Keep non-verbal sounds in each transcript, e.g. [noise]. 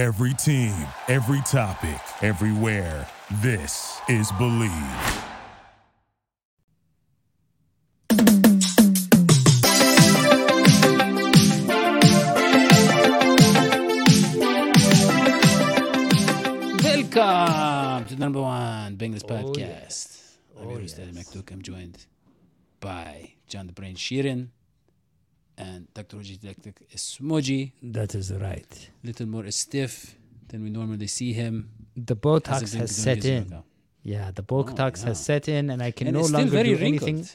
Every team, every topic, everywhere. This is Bleav. Welcome to the number one Bengals Oh, yeah. podcast. I'm Oh, your host, Eddie yes. McDuke. I'm joined by John the Brain Sheeran and Dr. Oji is Smoji. That is right. little more stiff than we normally see him. The Hasn't Botox been has set in. workout. Yeah, the oh, Botox yeah. has set in, and I can And no it's still longer very do wrinkled. anything.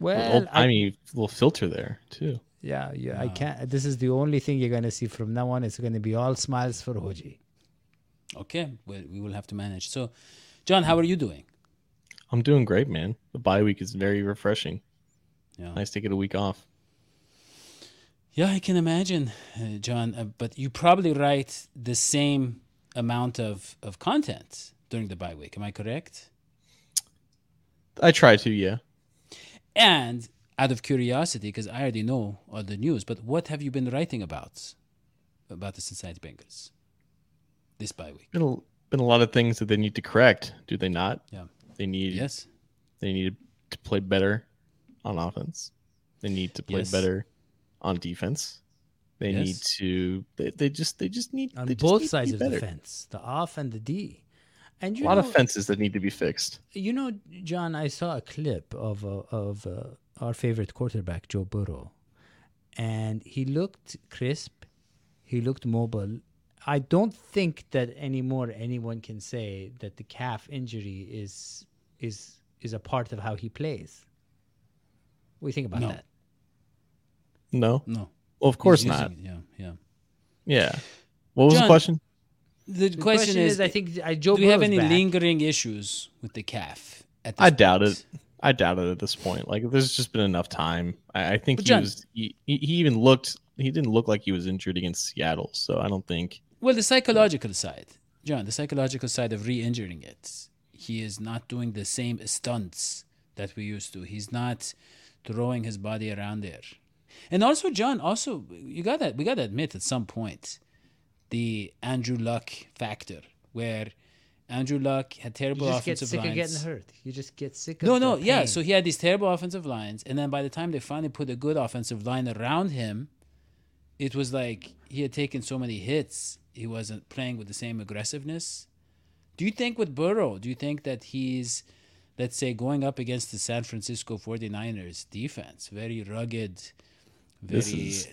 Well, Well, I I, mean, little filter there too. yeah, yeah, I can't. This is the only thing you're gonna see from now on. It's gonna be all smiles for Hodgie. Okay, well, we will have to manage. So, John, how are you doing? I'm doing great, man. The bye week is very refreshing. Yeah, Nice to get a week off. Yeah I can imagine, uh, John. Uh, but you probably write the same amount of, of content during the bye week. Am I correct? I try to, yeah. And out of curiosity, because I already know all the news, but what have you been writing about about the Cincinnati Bengals this bye week? Been a, been a lot of things that they need to correct. Do they not? Yeah. They need Yes. they need to play better on offense. They need to play Yes. better on defense. They Yes. need to. They, they just they just need On just both need to sides be of the fence, the off and the D. And A you lot know, of fences that need to be fixed. you know, John, I saw a clip of uh, of uh, our favorite quarterback, Joe Burrow, and he looked crisp. He looked mobile. I don't think that anymore anyone can say that the calf injury is is is a part of how he plays. What do you think about No. that? No, No. well, of course He's not. using- Yeah. Yeah. Yeah. What was John, the question? The, The question, is, I think uh, Joe do we have any back. lingering issues with the calf? At this I doubt it. I doubt it at this point. Like, there's just been enough time. I, I think But he John- was. He, he he even looked. He didn't look like he was injured against Seattle. So I don't think. Well, the psychological side, John, the psychological side of re-injuring it. He is not doing the same stunts that we used to. He's not throwing his body around there. And also, John, also you got that we got to admit at some point the Andrew Luck factor, where Andrew Luck had terrible offensive lines You just get sick of lines. getting hurt. You just get sick No, of no, yeah. So he had these terrible offensive lines, and then by the time they finally put a good offensive line around him, it was like he had taken so many hits, he wasn't playing with the same aggressiveness. Do you think with Burrow, do you think that he's, let's say, going up against the San Francisco 49ers defense, very rugged, very. This is-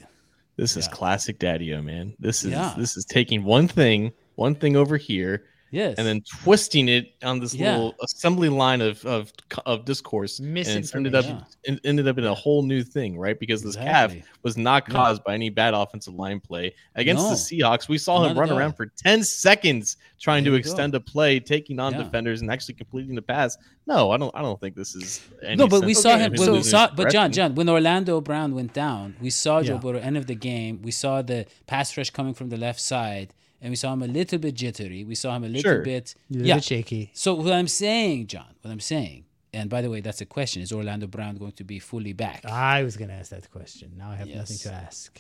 This is Yeah. classic Daddy-O, man. This is Yeah. this is taking one thing, one thing over here, yes. and then twisting it on this Yeah. little assembly line of of of discourse, and ended up it ended up in a whole new thing, right? Because this calf was not Yeah. caused by any bad offensive line play against No. the Seahawks. We saw Not him run around for ten seconds trying There to you go. extend a play, taking on Yeah. defenders, and actually completing the pass. No, I don't. I don't think this is. Any no, but we saw of him. we saw, but John. John, when Orlando Brown went down, we saw Joe Yeah. Burrow end of the game. We saw the pass rush coming from the left side, and we saw him a little bit jittery. We saw him a little Sure. bit, A little yeah. bit shaky. So what I'm saying, John, what I'm saying, and by the way, that's a question: Is Orlando Brown going to be fully back? I was going to ask that question. Now I have nothing to ask.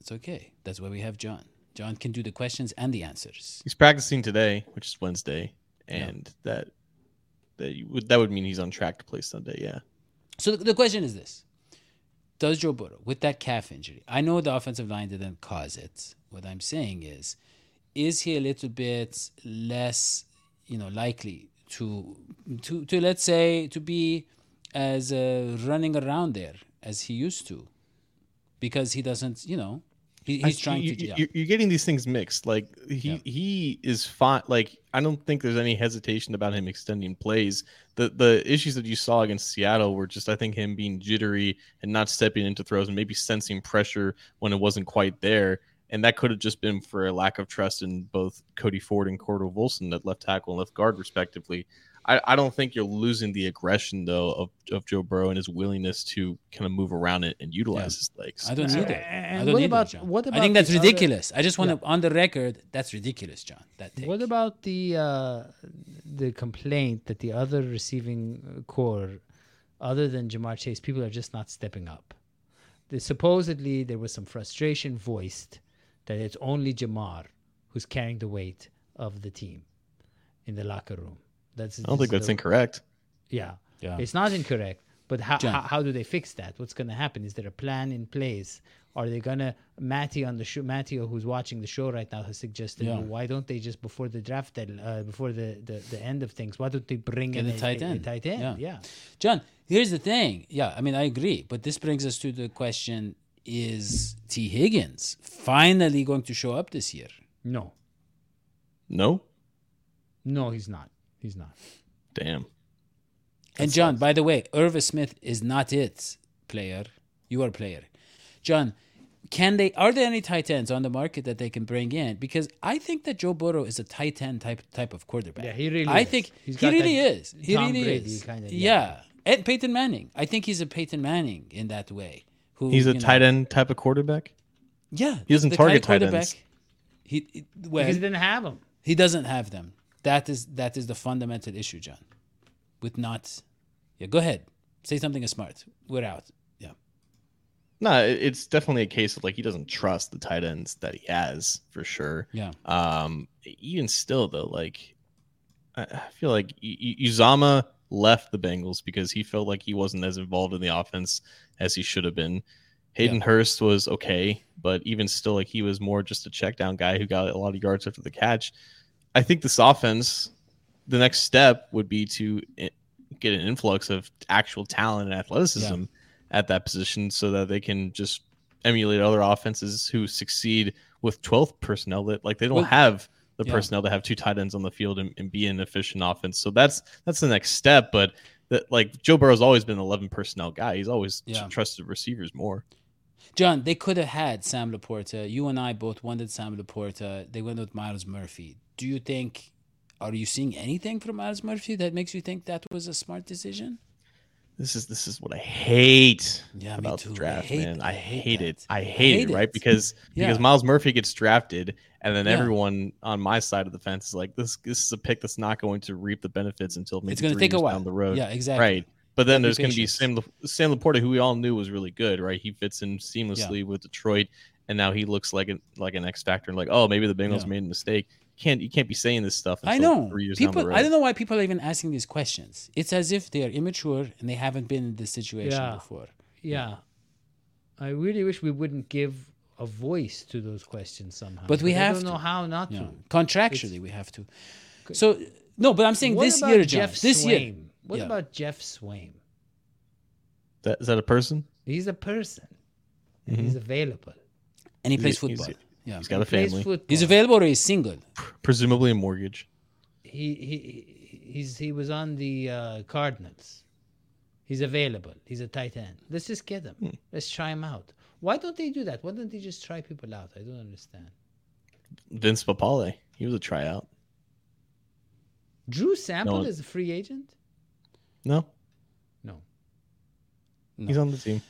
It's okay. That's why we have John. John can do the questions and the answers. He's practicing today, which is Wednesday, Yeah. and that that you would that would mean he's on track to play Sunday. Yeah. So the, the question is this: Does Joe Burrow, with that calf injury, I know the offensive line didn't cause it. What I'm saying is, is he a little bit less, you know, likely to to to let's say to be as uh, running around there as he used to, because he doesn't, you know, he, he's I- trying you, to. yeah. You're, you're getting these things mixed. Like he Yeah. he is fine. Like I don't think there's any hesitation about him extending plays. The the issues that you saw against Seattle were just I think him being jittery and not stepping into throws and maybe sensing pressure when it wasn't quite there. And that could have just been for a lack of trust in both Cody Ford and Cordell Volson at left tackle and left guard, respectively. I, I don't think you're losing the aggression though of, of Joe Burrow and his willingness to kind of move around it and utilize Yeah. his legs. I don't either. and I don't what either, about- John. what I think that's the other- ridiculous. I just want to, on the record, that's ridiculous, John. That take. What about the uh, the complaint that the other receiving core, other than Ja'Marr Chase, people are just not stepping up? The, supposedly there was some frustration voiced that it's only Ja'Marr who's carrying the weight of the team in the locker room. That's I don't think that's the- incorrect. Yeah. Yeah. It's not incorrect. But how, how, how do they fix that? What's going to happen? Is there a plan in place? Are they going to, Matty on the show, Matty, who's watching the show right now, has suggested, Yeah. well, why don't they just before the draft, dead- uh, before the, the, the end of things, why don't they bring Get in a tight end. tight end? Yeah. Yeah. John, here's the thing. Yeah, I mean, I agree. But this brings us to the question is Tee Higgins finally going to show up this year? No. No, No, he's not. He's not. damn. and John, by the way, Irva Smith is not it player. You are a player. John, can they are there any tight ends on the market that they can bring in? Because I think that Joe Burrow is a tight end type type of quarterback. Yeah, he really I is. think He's he got really is. He Tom really Brady is. kinda- yeah. yeah. And Peyton Manning. I think he's a Peyton Manning in that way. Who He's a you know- tight end type of quarterback. Yeah. He doesn't the target kind tight of ends. He, he- well, Because he didn't have them. he doesn't have them. That is that is the fundamental issue, John. With not, yeah. Go ahead, say something smart. We're out. Yeah, No, it's definitely a case of like he doesn't trust the tight ends that he has for sure. yeah, Um, even still though, like I I feel like U- U- Uzomah left the Bengals because he felt like he wasn't as involved in the offense as he should have been. Hayden Hurst was okay, but even still, like he was more just a check down guy who got a lot of yards after the catch. I think this offense, the next step would be to get an influx of actual talent and athleticism at that position so that they can just emulate other offenses who succeed with 12th personnel that like they don't Well, have the yeah. personnel to have two tight ends on the field and, and be an efficient offense. So that's that's the next step. But that like Joe Burrow's always been an 11 personnel guy. He's always Yeah. trusted receivers more. John. They could have had Sam LaPorta. You and I both wanted Sam LaPorta. They went with Myles Murphy. Do you think? Are you seeing anything from Myles Murphy that makes you think that was a smart decision? This is this is what I hate Yeah, me about too. the I draft, hate- man. I I hate hate it. I I hate, hate it, right? Because [laughs] Yeah. because Miles Murphy gets drafted, and then Yeah. everyone on my side of the fence is like, this this is a pick that's not going to reap the benefits until maybe it's going to three take a years while down the road. Yeah, exactly. Right. But then Gotta be there's going to be. Sam La- Sam LaPorta, who we all knew was really good, right? He fits in seamlessly with Detroit, and now he looks like an like an X factor. And like, oh, maybe the Bengals Yeah. made a mistake. You can't you can't be saying this stuff? I until know. Three years down the People, road. I don't know why people are even asking these questions. It's as if they are immature and they haven't been in this situation Yeah. before. Yeah. I really wish we wouldn't give a voice to those questions somehow. But we I have don't to. know how not Yeah. to. Contractually, we have to. So no, but I'm saying this about year, John. Jeff This year, What Yeah. about Geoff Swaim? That, is that a person? He's a person. Mm-hmm. he's available. and he plays he's- football. yeah, He's got a He plays family, football. he's available or he's single. presumably a mortgage. He he he's he was on the uh, Cardinals. He's available. He's a tight end. Let's just get him. Hmm. Let's try him out. Why don't they do that? Why don't they just try people out? I don't understand. Vince Papale, he was a tryout. Drew Sample No. is a free agent. No, No. he's on the team.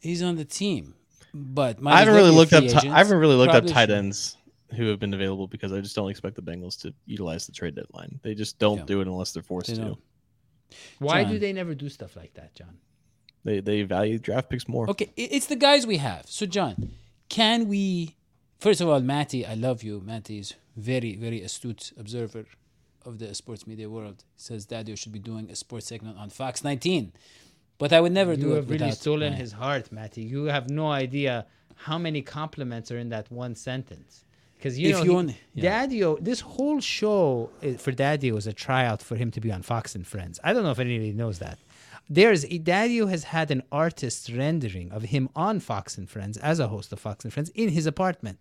He's on the team, but might I haven't really looked up. free Ti- I haven't really looked up tight should. ends who have been available because I just don't expect the Bengals to utilize the trade deadline. They just don't Yeah. do it unless they're forced They to. don't. Why do they never do stuff like that, John? They they value draft picks more. Okay, it's the guys we have. So, John, can we? First of all, Matty, I love you. Matty is very, very astute observer of the sports media world. Says Daddy should be doing a sports segment on Fox 19, but I would never You do it You have really without stolen my- his heart, Matty. You have no idea how many compliments are in that one sentence. Because you If know, you he- only- yeah. Dadio, this whole show uh, for Dadio was a tryout for him to be on Fox and Friends. I don't know if anybody knows that. There's Dadio has had an artist's rendering of him on Fox and Friends as a host of Fox and Friends in his apartment.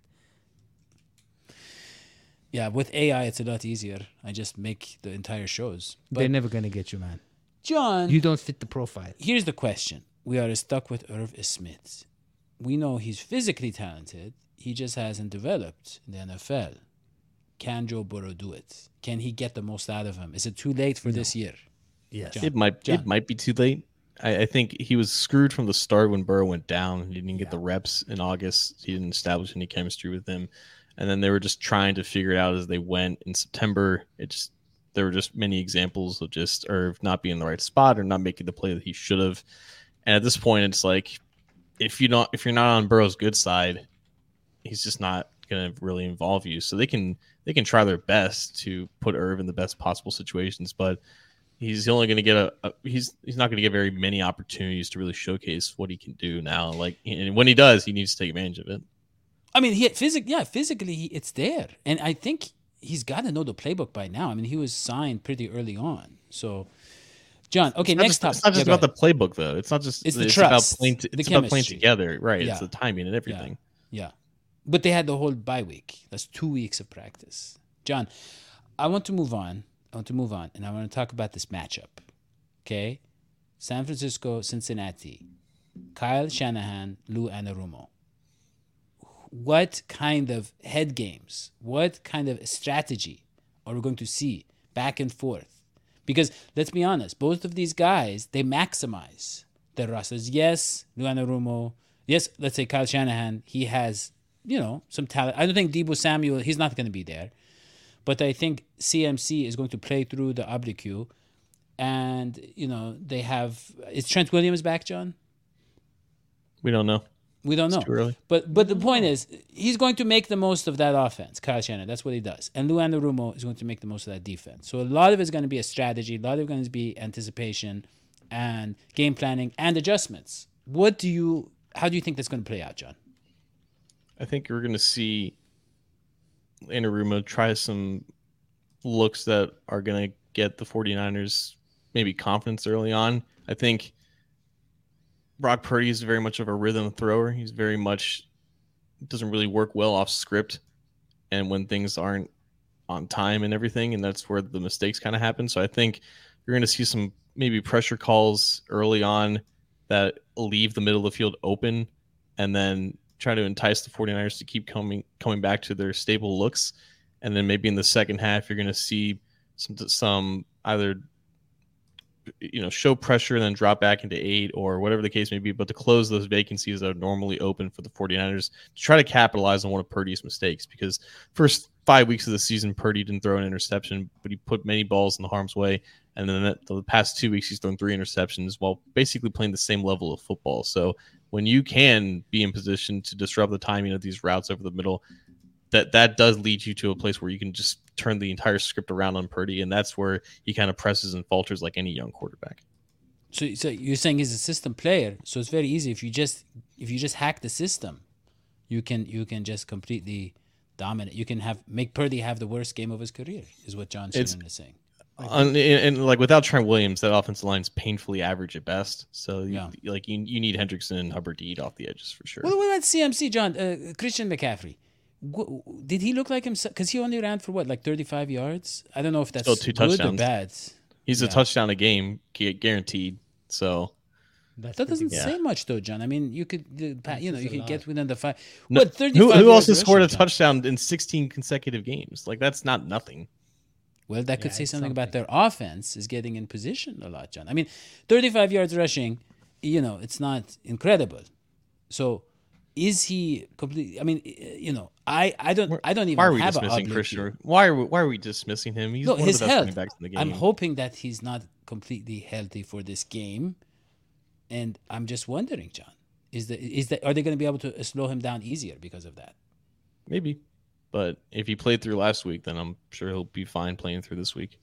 Yeah, with AI, it's a lot easier. I just make the entire shows. They're never gonna get you, man. John, You don't fit the profile. here's the question: We are stuck with Irv Smith. We know he's physically talented. He just hasn't developed in the NFL. Can Joe Burrow do it? Can he get the most out of him? Is it too late for this year? Yes. John. It might John. it might be too late. I, I think he was screwed from the start when Burrow went down. He didn't get the reps in August. He didn't establish any chemistry with him, and then they were just trying to figure it out as they went. In September, it just there were just many examples of just Irv not being in the right spot or not making the play that he should have. And at this point, it's like if you don't if you're not on Burrow's good side, he's just not going to really involve you. So they can they can try their best to put Irv in the best possible situations, but he's only going to get a, a, he's he's not going to get very many opportunities to really showcase what he can do now. Like and when he does, he needs to take advantage of it. I mean, he physic yeah, physically he, it's there, and I think he's got to know the playbook by now. I mean, he was signed pretty early on, so. John, okay, next just, topic. It's not just Yeah, about the playbook though. It's not just It's it's, the about trust, playing. T- the it's about playing together, right? Yeah. It's the timing and everything. Yeah. But they had the whole bye week. That's two weeks of practice. John, I want to move on. I want to move on and I want to talk about this matchup. Okay? San Francisco, Cincinnati. Kyle Shanahan, Lou Anarumo. What kind of head games, what kind of strategy are we going to see back and forth? Because let's be honest, both of these guys, they maximize their rosters. Yes, Lou Anarumo. Yes, let's say Kyle Shanahan, he has, you know, some talent. I don't think Deebo Samuel, he's not going to be there. But I think CMC is going to play through the oblique. And, you know, they have. Is Trent Williams back, John? We don't know. We don't know. It's early. But but the point is, he's going to make the most of that offense, Kyle Shanahan. That's what he does. And Lou Anarumo is going to make the most of that defense. So a lot of it's going to be a strategy. A lot of it's going to be anticipation and game planning and adjustments. What do you? How do you think that's going to play out, John? I think we're going to see Anarumo try some looks that are going to get the 49ers maybe confidence early on. I think Brock Purdy is very much of a rhythm thrower. He's very much doesn't really work well off script and when things aren't on time and everything and that's where the mistakes kind of happen. So I think you're going to see some maybe pressure calls early on that leave the middle of the field open and then try to entice the 49ers to keep coming coming back to their stable looks. And then maybe in the second half you're going to see some some either you know show pressure and then drop back into eight or whatever the case may be but to close those vacancies that are normally open for the 49ers to try to capitalize on one of Purdy's mistakes. Because first five weeks of the season Purdy didn't throw an interception but he put many balls in the harm's way. And then that, the past two weeks he's thrown three interceptions while basically playing the same level of football. So when you can be in position to disrupt the timing of these routes over the middle that that does lead you to a place where you can just turn the entire script around on Purdy, and that's where he kind of presses and falters like any young quarterback. So, so you're saying he's a system player. So it's very easy if you just if you just hack the system, you can you can just completely dominate. You can have make Purdy have the worst game of his career. Is what John It's- is saying. On, and, and like without Trent Williams, that offensive line's painfully average at best. So you, Yeah. like you, you need Hendrickson and Hubbard to eat off the edges for sure. Well, what about CMC, John? Uh, Christian McCaffrey. Wh- Did he look like himself? Because he only ran for what, like 35 yards? I don't know if that's Still two good or touchdowns. bad. He's yeah. a touchdown a game, guaranteed. So That's That doesn't Yeah. say much, though, John. I mean, you could, you know, you could get within the five. No- what 35 who, who also scored a rushing, John? touchdown in 16 consecutive games? Like that's not nothing. Well, that could Yeah, say it's something, about their offense is getting in position a lot, John. I mean, 35 yards rushing, you know, it's not incredible. So, is he completely? I mean, eh, you know, I I don't I don't even Why are we have dismissing outlook Christian? Why are we, why are we dismissing him? He's No, one of his the best health. running backs in the game. I'm hoping that he's not completely healthy for this game, and I'm just wondering, John, is that is that are they going to be able to slow him down easier because of that? Maybe. But if he played through last week, then I'm sure he'll be fine playing through this week.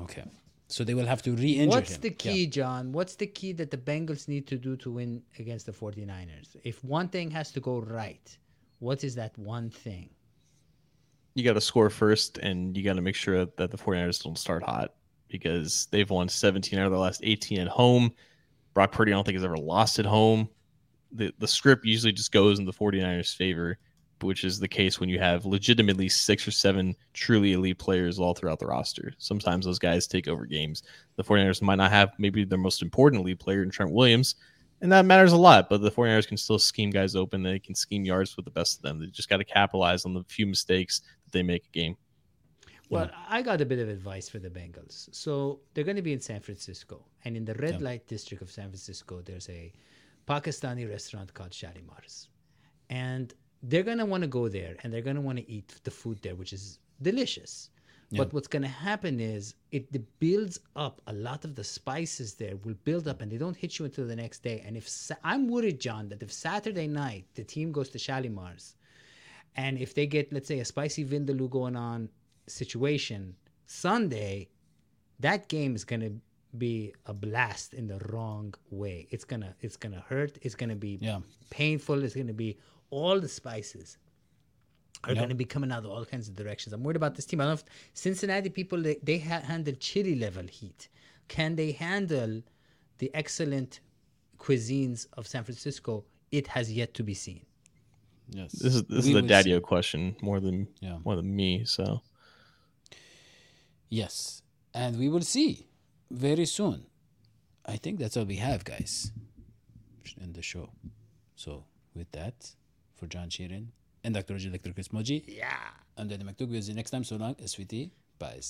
Okay, so they will have to re-injure What's him. the Yeah. key, John? What's the key that the Bengals need to do to win against the 49ers? If one thing has to go right, what is that one thing? You got to score first, and you got to make sure that the 49ers don't start hot because they've won 17 out of their last 18 at home. Brock Purdy, I don't think, has ever lost at home. The, the script usually just goes in the 49ers' favor, which is the case when you have legitimately six or seven truly elite players all throughout the roster. Sometimes those guys take over games. The 49ers might not have maybe their most important elite player in Trent Williams, and that matters a lot. But the 49ers can still scheme guys open. They can scheme yards with the best of them. They just got to capitalize on the few mistakes that they make a game. Well, I got a bit of advice for the Bengals. So they're going to be in San Francisco, and in the red Yeah. light district of San Francisco, there's a Pakistani restaurant called Shalimars, and they're going to want to go there, and they're going to want to eat the food there, which is delicious. But what's going to happen is it builds up a lot of the spices there will build up, and they don't hit you until the next day. And if I'm worried, John, that if Saturday night the team goes to Shalimars And if they get, let's say, a spicy Vindaloo going on situation Sunday, that game is gonna be a blast in the wrong way. It's gonna it's gonna hurt. It's gonna be Yeah. painful. It's gonna be all the spices are Yep. going to be coming out of all kinds of directions. I'm worried about this team. I don't know if Cincinnati people they, they ha- handle chili level heat. Can they handle the excellent cuisines of San Francisco? It has yet to be seen. Yes. This is this We is a will daddy see. question more than Yeah. more than me. So Yes. And we will see very soon. I think that's all we have, guys, in the show. So, with that, for John Sheeran and Dr. Roger Electric Chris Moji, Yeah. I'm Danny McDoug. We'll see you next time. So long, SVT. Bye.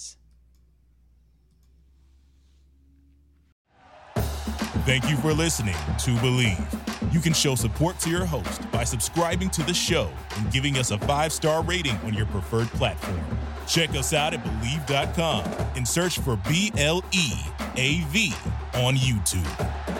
Thank you for listening to Bleav. You can show support to your host by subscribing to the show and giving us a five star rating on your preferred platform. Check us out at Bleav.com and search for B L E A V on YouTube.